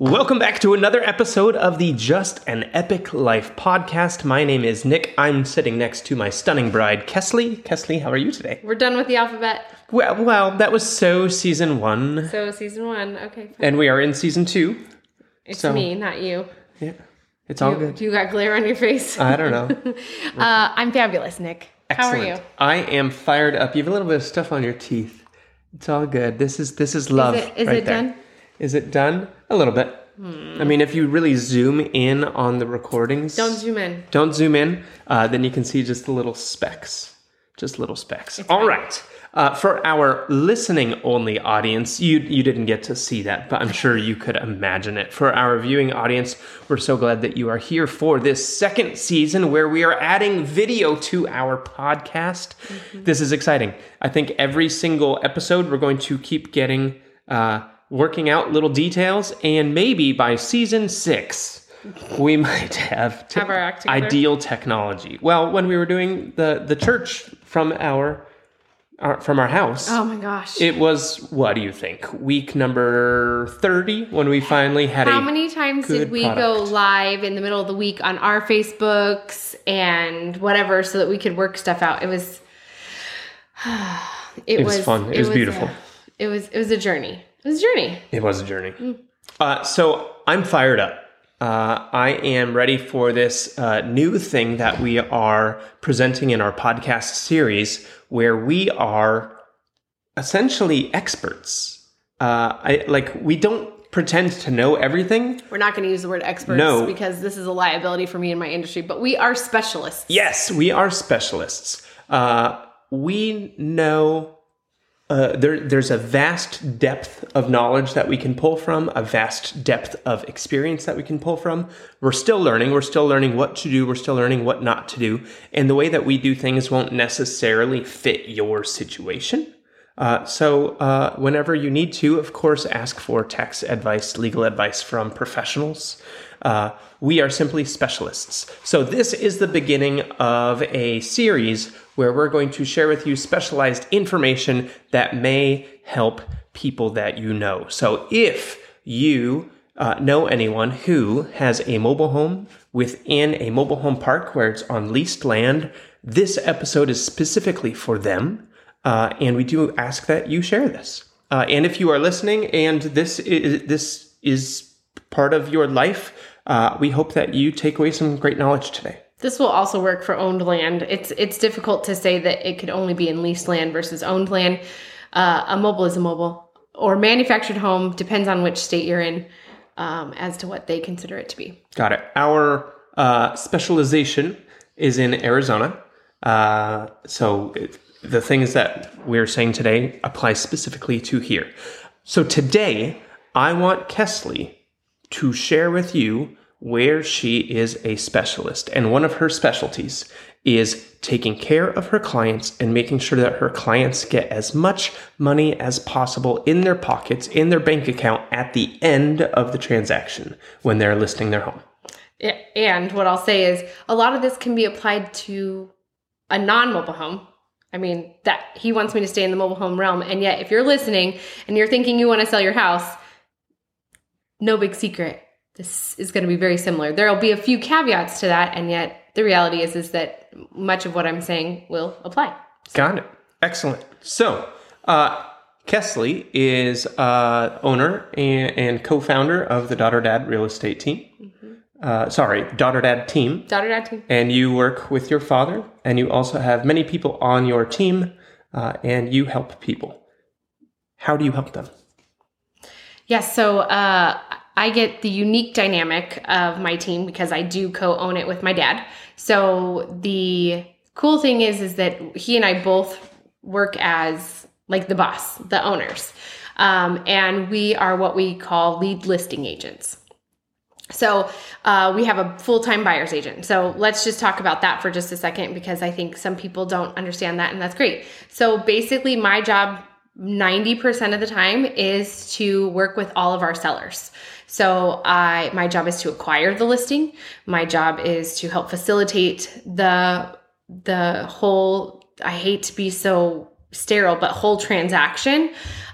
Welcome back to another episode of the Just an Epic Life podcast. My name is Nick. I'm sitting next to my stunning bride, Keslie. Keslie, how are you today? We're done with the alphabet. Well, well, that was so season one, So season one. Okay. fine. and we are in season two. It's so- me, not you. Yeah, it's all you. good. You got glare on your face. I don't know. Uh, I'm fabulous, Nick. How are you? I am fired up. You have a little bit of stuff on your teeth. It's all good. This is this is love. it- is right it done? Is it done? A little bit. I mean, if you really zoom in on the recordings, Don't zoom in. don't zoom in, uh, then you can see just the little specks. Just little specks. All right. Uh, for our listening only audience, you you didn't get to see that, but I'm sure you could imagine it. For our viewing audience, we're so glad that you are here for this second season where we are adding video to our podcast. This is exciting. I think every single episode we're going to keep getting uh, working out little details, and maybe by season six. We might have, te- Have our act together? ideal technology. Well, when we were doing the the church from our, our from our house, Oh my gosh. it was what do you think? Week number thirty when we finally had How many times did we go live in the middle of the week on our Facebooks and whatever so that we could work stuff out? It was. It, was fun. It was beautiful. a- it was it was a journey. It was a journey. It was a journey. Uh, so I'm fired up. Uh, I am ready for this uh, new thing that we are presenting in our podcast series, where we are essentially experts. Uh, I like we don't pretend to know everything. We're not going to use the word experts No. because this is a liability for me in my industry, but we are specialists. Yes, we are specialists. Uh, we know uh, there, there's a vast depth of knowledge that we can pull from, a vast depth of experience that we can pull from. We're still learning. We're still learning what to do. We're still learning what not to do. And the way that we do things won't necessarily fit your situation. Uh, so, uh, whenever you need to, of course, ask for tax advice, legal advice from professionals. Uh, we are simply specialists. So, this is the beginning of a series where we're going to share with you specialized information that may help people that you know. So, if you uh, know anyone who has a mobile home within a mobile home park where it's on leased land, this episode is specifically for them. Uh, and we do ask that you share this. Uh, and if you are listening and this is, this is part of your life, uh, we hope that you take away some great knowledge today. This will also work for owned land. It's it's difficult to say that it could only be in leased land versus owned land. Uh, a mobile is a mobile or manufactured home depends on which state you're in um, as to what they consider it to be. Got it. Our uh, specialization is in Arizona. Uh, so it, the things that we're saying today apply specifically to here. So today, I want Keslie to share with you where she is a specialist. And one of her specialties is taking care of her clients and making sure that her clients get as much money as possible in their pockets, in their bank account at the end of the transaction when they're listing their home. And what I'll say is a lot of this can be applied to a non-mobile home. I mean, that he wants me to stay in the mobile home realm. And yet if you're listening and you're thinking you want to sell your house, no big secret. This is going to be very similar. There'll be a few caveats to that, and yet the reality is is that much of what I'm saying will apply. Got it. Excellent. So, uh, Keslie is uh, owner and, and co-founder of the Daughter Dad Real Estate Team. Uh, sorry, Daughter Dad Team. Daughter dad team. And you work with your father, and you also have many people on your team, uh, and you help people. How do you help them? Yes, so uh, I get the unique dynamic of my team because I do co-own it with my dad. So the cool thing is, is that he and I both work as like the boss, the owners, um, and we are what we call lead listing agents. So uh, we have a full-time buyer's agent. So let's just talk about that for just a second because I think some people don't understand that, and that's great. So basically, my job 90% of the time is to work with all of our sellers. So I my job is to acquire the listing. My job is to help facilitate the the whole I hate to be so sterile, but whole transaction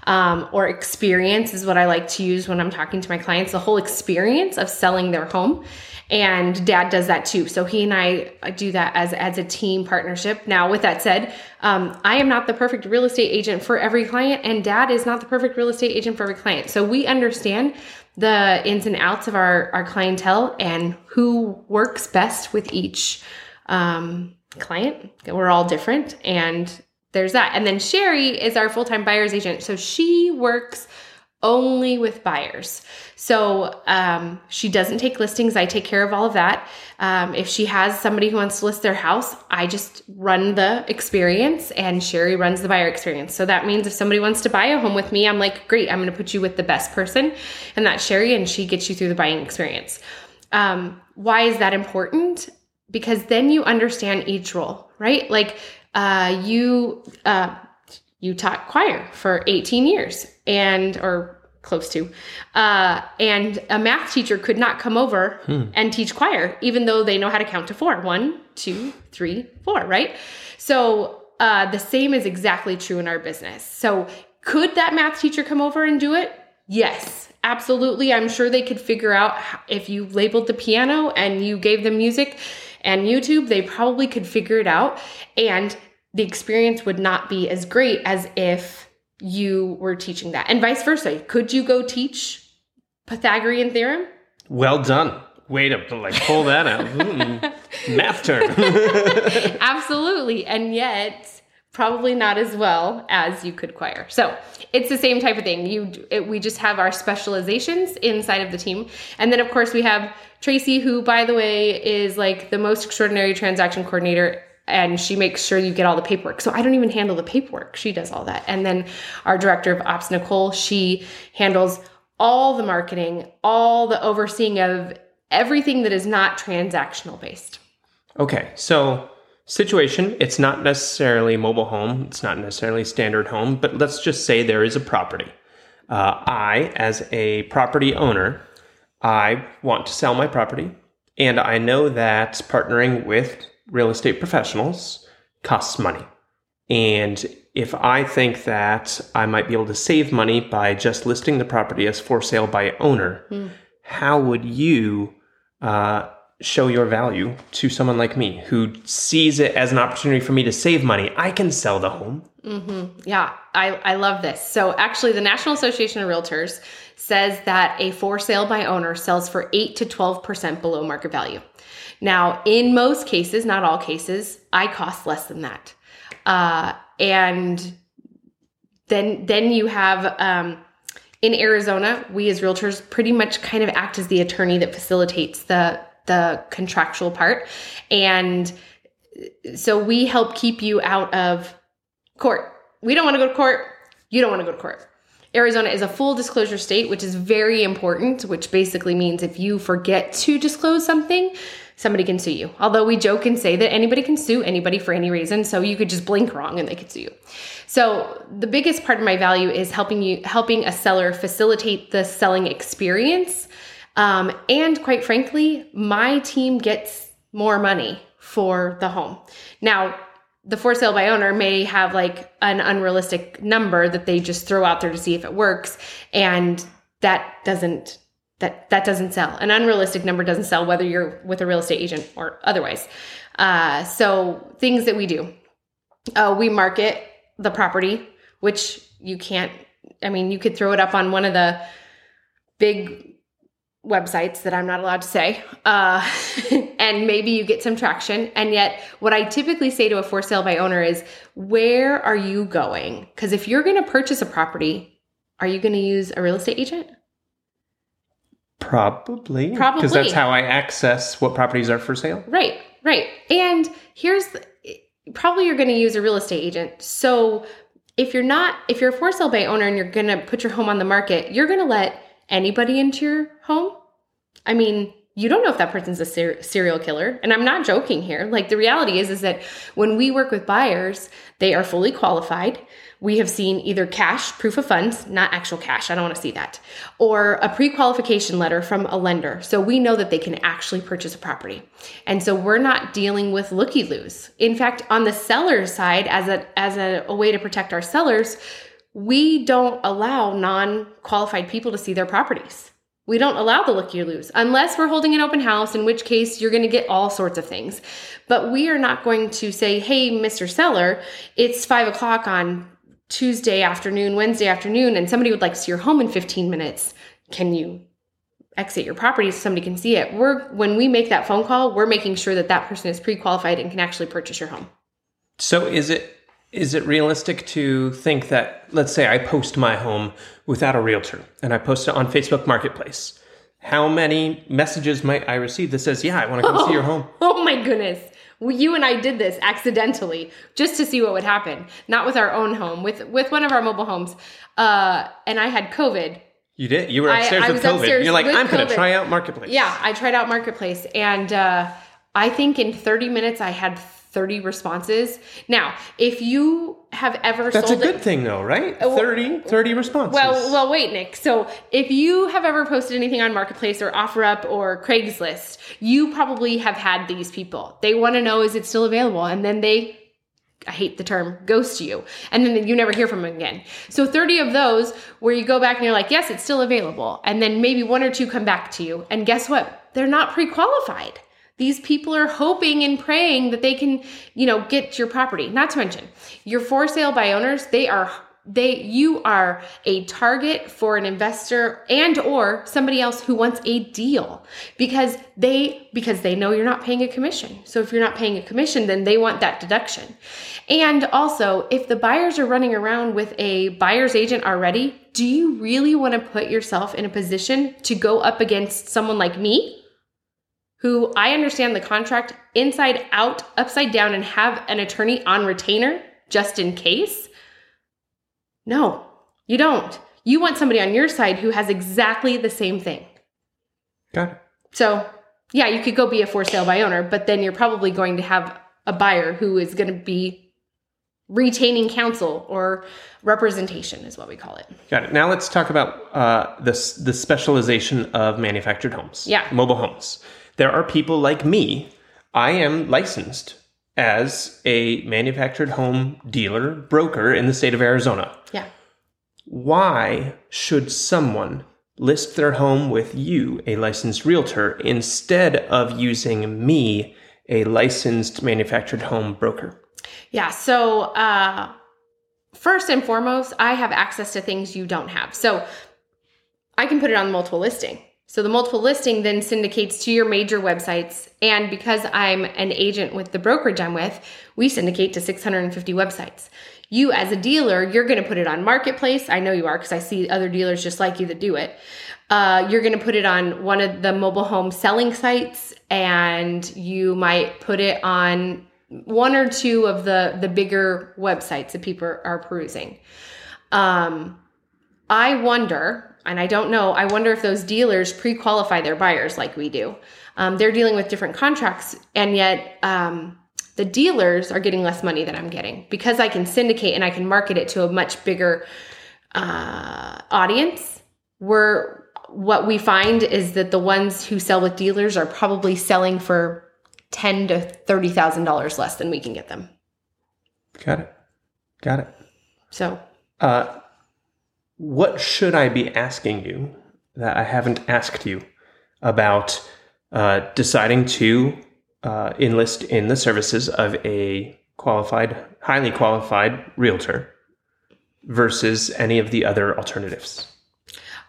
um, or experience is what I like to use when I'm talking to my clients. The whole experience of selling their home, and Dad does that too. So he and I do that as as a team partnership. Now, with that said, um, I am not the perfect real estate agent for every client, and Dad is not the perfect real estate agent for every client. So we understand the ins and outs of our our clientele and who works best with each um, client. We're all different, and there's that. And then Sherry is our full time buyer's agent. So she works only with buyers. So um, she doesn't take listings. I take care of all of that. Um, if she has somebody who wants to list their house, I just run the experience and Sherry runs the buyer experience. So that means if somebody wants to buy a home with me, I'm like, great, I'm going to put you with the best person. And that's Sherry, and she gets you through the buying experience. Um, why is that important? Because then you understand each role, right? Like uh, you uh, you taught choir for 18 years and or close to uh, and a math teacher could not come over hmm. and teach choir even though they know how to count to four. One two three four right? So uh, the same is exactly true in our business. So could that math teacher come over and do it? Yes absolutely. I'm sure they could figure out if you labeled the piano and you gave them music and YouTube, they probably could figure it out. And the experience would not be as great as if you were teaching that. And vice versa. Could you go teach Pythagorean theorem? Well done. Way to like pull that out. Mm, math term. Absolutely. And yet probably not as well as you could choir. So it's the same type of thing. You, it, we just have our specializations inside of the team, and then of course we have Tracy, who by the way is like the most extraordinary transaction coordinator. And she makes sure you get all the paperwork. So I don't even handle the paperwork. She does all that. And then our director of ops, Nicole, she handles all the marketing, all the overseeing of everything that is not transactional based. Okay. So situation. It's not necessarily mobile home, it's not necessarily standard home, but let's just say there is a property. Uh, I, as a property owner, I want to sell my property, and I know that partnering with real estate professionals costs money. And if I think that I might be able to save money by just listing the property as for sale by owner, mm. how would you uh, show your value to someone like me who sees it as an opportunity for me to save money. I can sell the home. Mm-hmm. Yeah, I, I love this. So, actually, the National Association of Realtors says that a for sale by owner sells for 8 to 12% below market value. Now, in most cases, not all cases, I cost less than that. Uh, and then, then you have, um, in Arizona, we as realtors pretty much kind of act as the attorney that facilitates the the contractual part. And so we help keep you out of court. We don't want to go to court. You don't want to go to court. Arizona is a full disclosure state, which is very important, which basically means if you forget to disclose something, somebody can sue you. Although we joke and say that anybody can sue anybody for any reason, so you could just blink wrong and they could sue you. So the biggest part of my value is helping you helping a seller facilitate the selling experience um, and quite frankly, my team gets more money for the home. Now, the for sale by owner may have like an unrealistic number that they just throw out there to see if it works. And that doesn't that that doesn't sell. An unrealistic number doesn't sell whether you're with a real estate agent or otherwise. Uh, so things that we do, uh, we market the property, which you can't. I mean, you could throw it up on one of the big websites that I'm not allowed to say, uh, and maybe you get some traction. And yet, what I typically say to a for sale by owner is, where are you going? Because if you're going to purchase a property, are you going to use a real estate agent? Probably. Probably. Because that's how I access what properties are for sale. Right, right. And here's the, probably you're going to use a real estate agent. So if you're not, if you're a for sale by owner and you're going to put your home on the market, you're going to let anybody into your home? I mean, you don't know if that person's a ser- serial killer and i'm not joking here. Like the reality is is that when we work with buyers they are fully qualified. We have seen either cash proof of funds not actual cash i don't want to see that or a pre-qualification letter from a lender so we know that they can actually purchase a property. And so we're not dealing with looky loos in fact on the seller's side as a as a, a way to protect our sellers we don't allow non-qualified people to see their properties we don't allow the look you lose unless we're holding an open house, in which case you're going to get all sorts of things. But we are not going to say, hey, Mr. Seller, it's five o'clock on Tuesday afternoon, Wednesday afternoon, and somebody would like to see your home in 15 minutes. Can you exit your property so somebody can see it? We're when we make that phone call, we're making sure that that person is pre-qualified and can actually purchase your home. So is it is it realistic to think that let's say I post my home without a realtor and I post it on Facebook Marketplace? How many messages might I receive that says, "Yeah, I want to come see your home"? Oh my goodness. Well, you and I did this accidentally just to see what would happen. Not with our own home, with with one of our mobile homes. Uh, and I had COVID. You did. You were upstairs I with COVID. upstairs You're like, I'm going to try out Marketplace. Yeah, I tried out Marketplace, and uh, I think in 30 minutes I had 30 responses. Now, if you have ever That's a good it, thing, though, right? Uh, well- 30, 30 responses. well, well, wait, Nick. So, if you have ever posted anything on Marketplace or OfferUp or Craigslist, you probably have had these people. They want to know is it still available, and then they I hate the term ghost you, and then you never hear from them again. So 30 of those where you go back and you're like, yes, it's still available, and then maybe one or two come back to you, and guess what? They're not pre-qualified. These people are hoping and praying that they can, you know, get your property. Not to mention, your for sale by owners, they are they you are a target for an investor and or somebody else who wants a deal because they because they know you're not paying a commission. So if you're not paying a commission then they want that deduction. And also if the buyers are running around with a buyer's agent already do you really want to put yourself in a position to go up against someone like me who I understand the contract inside out upside down and have an attorney on retainer just in case no, you don't. You want somebody on your side who has exactly the same thing. Got it. So, yeah, you could go be a for sale by owner, but then you're probably going to have a buyer who is going to be retaining counsel or representation, is what we call it. Got it. Now let's talk about uh, this the specialization of manufactured homes. Yeah. Mobile homes. There are people like me. I am licensed as a manufactured home dealer broker in the state of Arizona. Yeah. Why should someone list their home with you, a licensed realtor, instead of using me, a licensed manufactured home broker? Yeah. So, uh, first and foremost, I have access to things you don't have. So, I can put it on multiple listing. So, the multiple listing then syndicates to your major websites. And because I'm an agent with the brokerage I'm with, we syndicate to 650 websites. You, as a dealer, you're going to put it on Marketplace. I know you are because I see other dealers just like you that do it. Uh, you're going to put it on one of the mobile home selling sites, and you might put it on one or two of the the bigger websites that people are perusing. Um, I wonder, and I don't know, I wonder if those dealers pre-qualify their buyers like we do. Um, they're dealing with different contracts, and yet um, the dealers are getting less money than I'm getting because I can syndicate and I can market it to a much bigger uh, audience. We're what we find is that the ones who sell with dealers are probably selling for ten to thirty thousand dollars less than we can get them. Got it. Got it. So Uh, what should I be asking you that I haven't asked you about uh, deciding to uh, enlist in the services of a qualified, highly qualified realtor versus any of the other alternatives?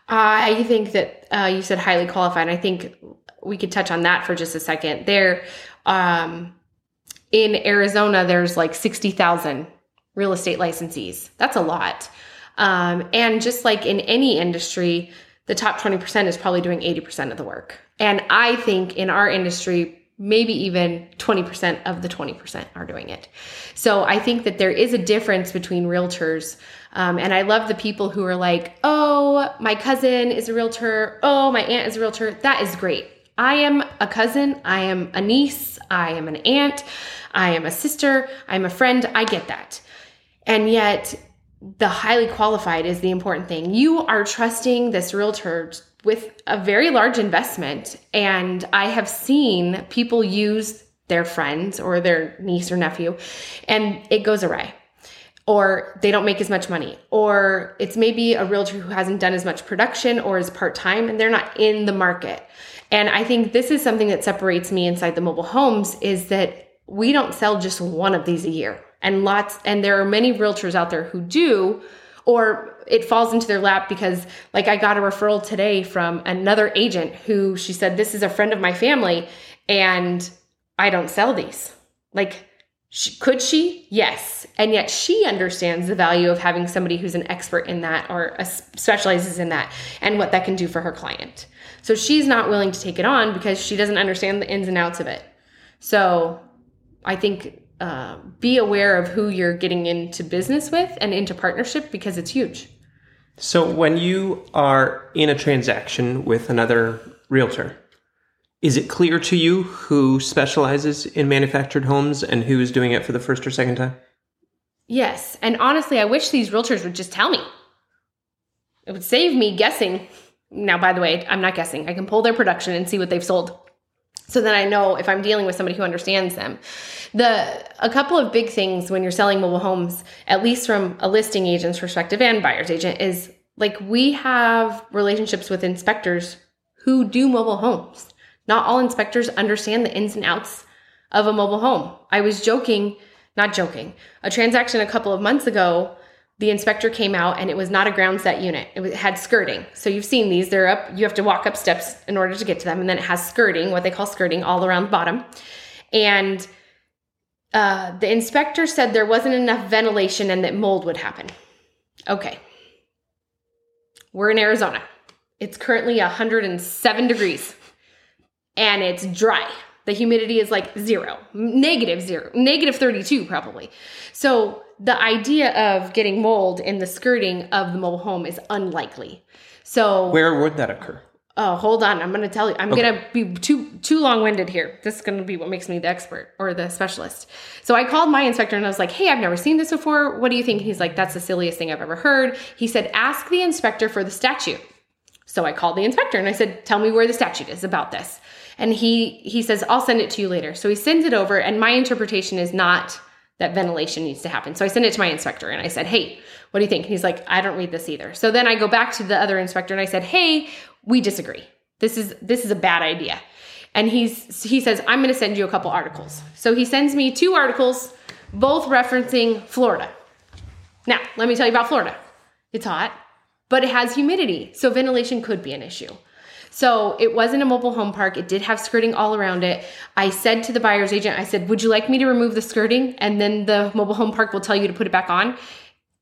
I think that uh, you said highly qualified. I think we could touch on that for just a second. There, um, in Arizona, there's like sixty thousand real estate licensees. That's a lot. Um, and just like in any industry, the top 20% is probably doing 80% of the work. And I think in our industry, maybe even 20% of the 20% are doing it. So I think that there is a difference between realtors. Um, and I love the people who are like, oh, my cousin is a realtor. Oh, my aunt is a realtor. That is great. I am a cousin, I am a niece, I am an aunt, I am a sister, I'm a friend. I get that. And yet, the highly qualified is the important thing. You are trusting this realtor with a very large investment. And I have seen people use their friends or their niece or nephew, and it goes awry. Or they don't make as much money, or it's maybe a realtor who hasn't done as much production or is part time and they're not in the market. And I think this is something that separates me inside the mobile homes is that we don't sell just one of these a year. And lots, and there are many realtors out there who do, or it falls into their lap because, like, I got a referral today from another agent who she said, This is a friend of my family, and I don't sell these. Like, she, could she? Yes. And yet she understands the value of having somebody who's an expert in that or specializes in that and what that can do for her client. So she's not willing to take it on because she doesn't understand the ins and outs of it. So I think uh, be aware of who you're getting into business with and into partnership because it's huge. So when you are in a transaction with another realtor, is it clear to you who specializes in manufactured homes and who is doing it for the first or second time? Yes. And honestly, I wish these realtors would just tell me. It would save me guessing. Now, by the way, I'm not guessing. I can pull their production and see what they've sold. So then I know if I'm dealing with somebody who understands them. The a couple of big things when you're selling mobile homes, at least from a listing agent's perspective and buyer's agent, is like we have relationships with inspectors who do mobile homes. Not all inspectors understand the ins and outs of a mobile home. I was joking, not joking. A transaction a couple of months ago, the inspector came out and it was not a ground set unit. It had skirting. So you've seen these, they're up, you have to walk up steps in order to get to them. And then it has skirting, what they call skirting, all around the bottom. And uh, the inspector said there wasn't enough ventilation and that mold would happen. Okay. We're in Arizona. It's currently 107 degrees and it's dry. The humidity is like zero, negative zero, negative 32 probably. So the idea of getting mold in the skirting of the mobile home is unlikely. So where would that occur? Oh, hold on. I'm going to tell you. I'm okay. going to be too too long-winded here. This is going to be what makes me the expert or the specialist. So I called my inspector and I was like, "Hey, I've never seen this before. What do you think?" He's like, "That's the silliest thing I've ever heard." He said, "Ask the inspector for the statute." So I called the inspector and I said, "Tell me where the statute is about this." And he he says, "I'll send it to you later." So he sends it over and my interpretation is not that ventilation needs to happen. So I sent it to my inspector and I said, Hey, what do you think? he's like, I don't read this either. So then I go back to the other inspector and I said, Hey, we disagree. This is this is a bad idea. And he's he says, I'm gonna send you a couple articles. So he sends me two articles, both referencing Florida. Now, let me tell you about Florida. It's hot, but it has humidity. So ventilation could be an issue. So it wasn't a mobile home park. It did have skirting all around it. I said to the buyer's agent, I said, Would you like me to remove the skirting? And then the mobile home park will tell you to put it back on.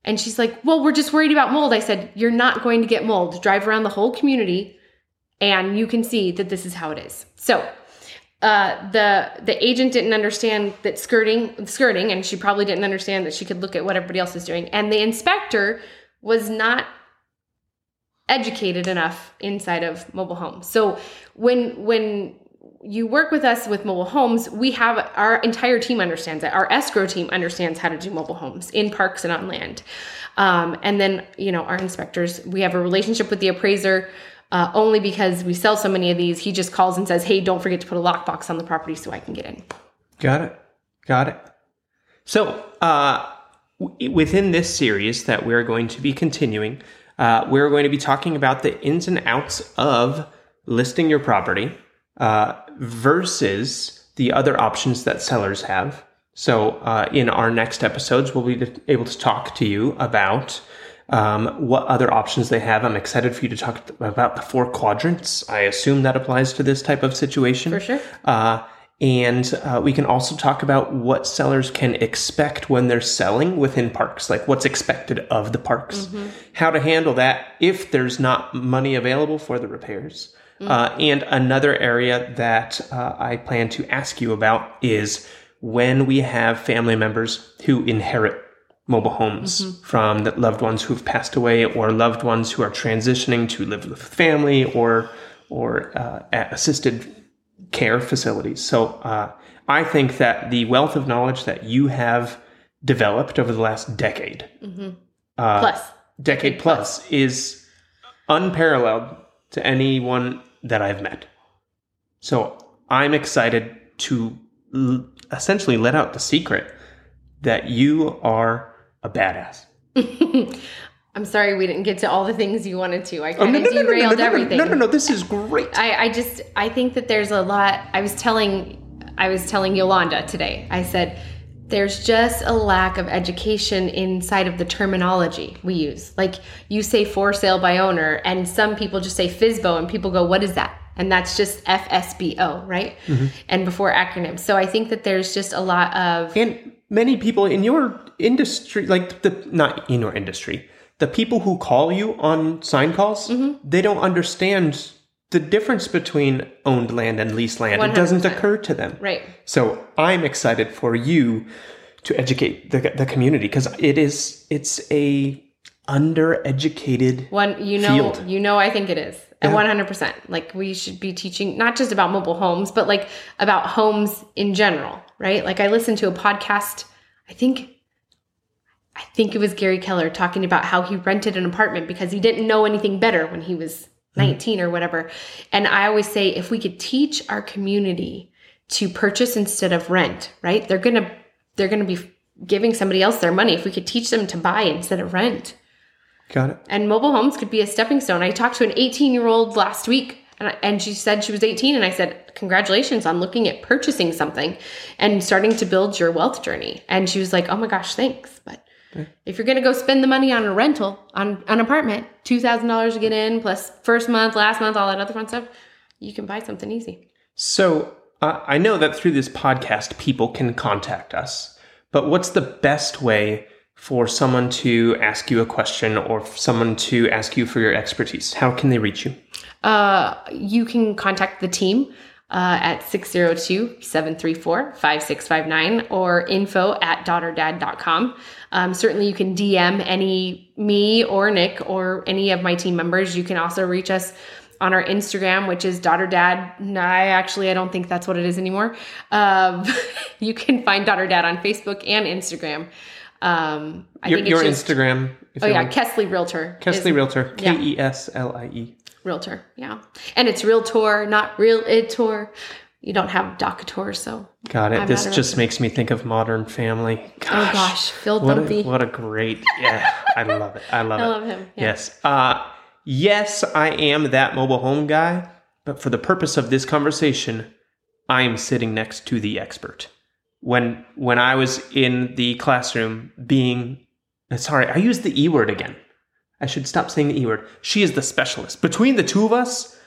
And she's like, Well, we're just worried about mold. I said, You're not going to get mold. Drive around the whole community and you can see that this is how it is. So uh, the the agent didn't understand that skirting skirting, and she probably didn't understand that she could look at what everybody else is doing. And the inspector was not educated enough inside of mobile homes. So when when you work with us with mobile homes, we have our entire team understands it. Our escrow team understands how to do mobile homes in parks and on land. Um, and then, you know, our inspectors, we have a relationship with the appraiser uh, only because we sell so many of these. He just calls and says, hey, don't forget to put a lockbox on the property so I can get in. Got it. Got it. So, uh, w- within this series that we're going to be continuing, uh, we're going to be talking about the ins and outs of listing your property uh, versus the other options that sellers have. So, uh, in our next episodes, we'll be able to talk to you about um, what other options they have. I'm excited for you to talk about the four quadrants. I assume that applies to this type of situation. For sure. Uh, and uh, we can also talk about what sellers can expect when they're selling within parks, like what's expected of the parks, mm-hmm. how to handle that if there's not money available for the repairs. Mm-hmm. Uh, and another area that uh, I plan to ask you about is when we have family members who inherit mobile homes mm-hmm. from the loved ones who've passed away or loved ones who are transitioning to live with family or or uh, assisted care facilities. So uh, I think that the wealth of knowledge that you have developed over the last decade, uh, Plus, decade plus, is unparalleled to anyone that I've met. So I'm excited to l- essentially let out the secret that you are a badass. I'm sorry we didn't get to all the things you wanted to. I Oh, kind of no, no, no, derailed no, everything. No, no, no, this is great. I, I just I think that there's a lot. I was telling I was telling Yolanda today. I said there's just a lack of education inside of the terminology we use. Like you say for sale by owner, and some people just say FISBO, and people go, "What is that?" And that's just FSBO, right? Mm-hmm. And before acronyms. So I think that there's just a lot of And many people in your industry, like the not in your industry, the people who call you on sign calls, Mm-hmm. they don't understand the difference between owned land and leased land. It doesn't occur to them. right. So I'm excited for you to educate the, the community because it is it's a undereducated One, you know, field. you know, I think it is. Yeah. hundred percent. Like we should be teaching not just about mobile homes, but like about homes in general, right? Like I listened to a podcast. I think, I think it was Gary Keller talking about how he rented an apartment because he didn't know anything better when he was mm-hmm. nineteen or whatever. And I always say, if we could teach our community to purchase instead of rent, right? They're gonna they're gonna be giving somebody else their money. If we could teach them to buy instead of rent Got it. and mobile homes could be a stepping stone. I talked to an 18 year old last week and, I, and she said she was 18 and I said, congratulations on looking at purchasing something and starting to build your wealth journey. And she was like, oh my gosh, thanks. But if you're going to go spend the money on a rental, on an apartment, $2,000 to get in plus first month, last month, all that other fun stuff, you can buy something easy. So uh, I know that through this podcast, people can contact us, but what's the best way for someone to ask you a question or someone to ask you for your expertise? How can they reach you? Uh, you can contact the team uh, at 602-734-5659 or info at daughterdad.com. Um, certainly you can DM any me or Nick or any of my team members. You can also reach us on our Instagram, which is daughter dad. No, I actually, I don't think that's what it is anymore. Um, you can find daughter dad on Facebook and Instagram. Um, I Your, think your just, Instagram. Oh yeah. Keslie Realtor. is- Keslie Realtor. K. E S L I E. Realtor, yeah. And it's Realtor, not real Realtor. You don't have Docator, so Got it. I'm this just makes me think of Modern Family. Gosh, oh gosh, Phil what a, what a great. Yeah, I love it. I love I it. I love him. Yeah. Yes. Uh, yes, I am that mobile home guy, but for the purpose of this conversation, I am sitting next to the expert. When when I was in the classroom being sorry, I used the E word again. I should stop saying the E word. She is the specialist. Between the two of us,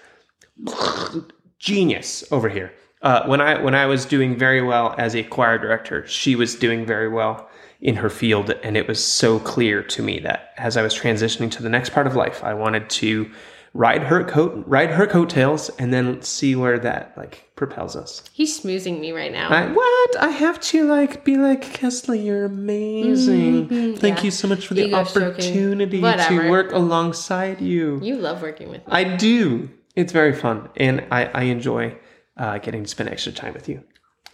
genius over here. Uh, when I when I was doing very well as a choir director, she was doing very well in her field, and it was so clear to me that as I was transitioning to the next part of life, I wanted to ride her coat, ride her coattails, and then see where that like propels us. He's smoozing me right now. I, what? I have to like be like Keslie. You're amazing. Mhm, Thank yeah. you so much for the Ego opportunity to work alongside you. you love working with me. I do. It's very fun, and I, I enjoy uh, getting to spend extra time with you.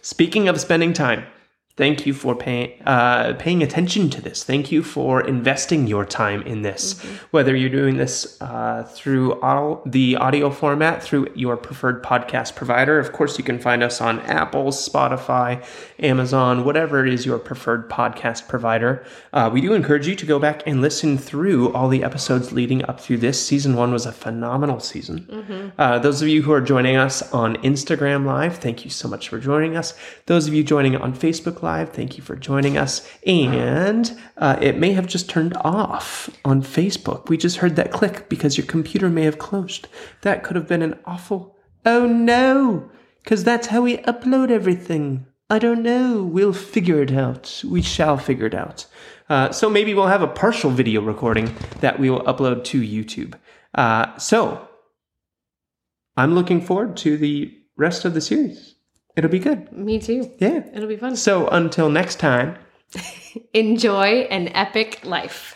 Speaking of spending time, thank you for paying uh, paying attention to this. Thank you for investing your time in this. Whether you're doing this uh, through audio, the audio format through your preferred podcast provider, of course, you can find us on Apple, Spotify, Amazon, whatever is your preferred podcast provider. Uh, we do encourage you to go back and listen through all the episodes leading up through this. Season one was a phenomenal season. Uh, those of you who are joining us on Instagram Live, thank you so much for joining us. Those of you joining on Facebook Live, thank you for joining us. And uh, it may have just turned off on Facebook. We just heard that click because your computer may have closed. That could have been an awful. Oh no! Because that's how we upload everything. I don't know. We'll figure it out. We shall figure it out. Uh, so maybe we'll have a partial video recording that we will upload to YouTube. Uh, so I'm looking forward to the rest of the series. It'll be good. me too. Yeah. It'll be fun. So until next time. Enjoy an epic life.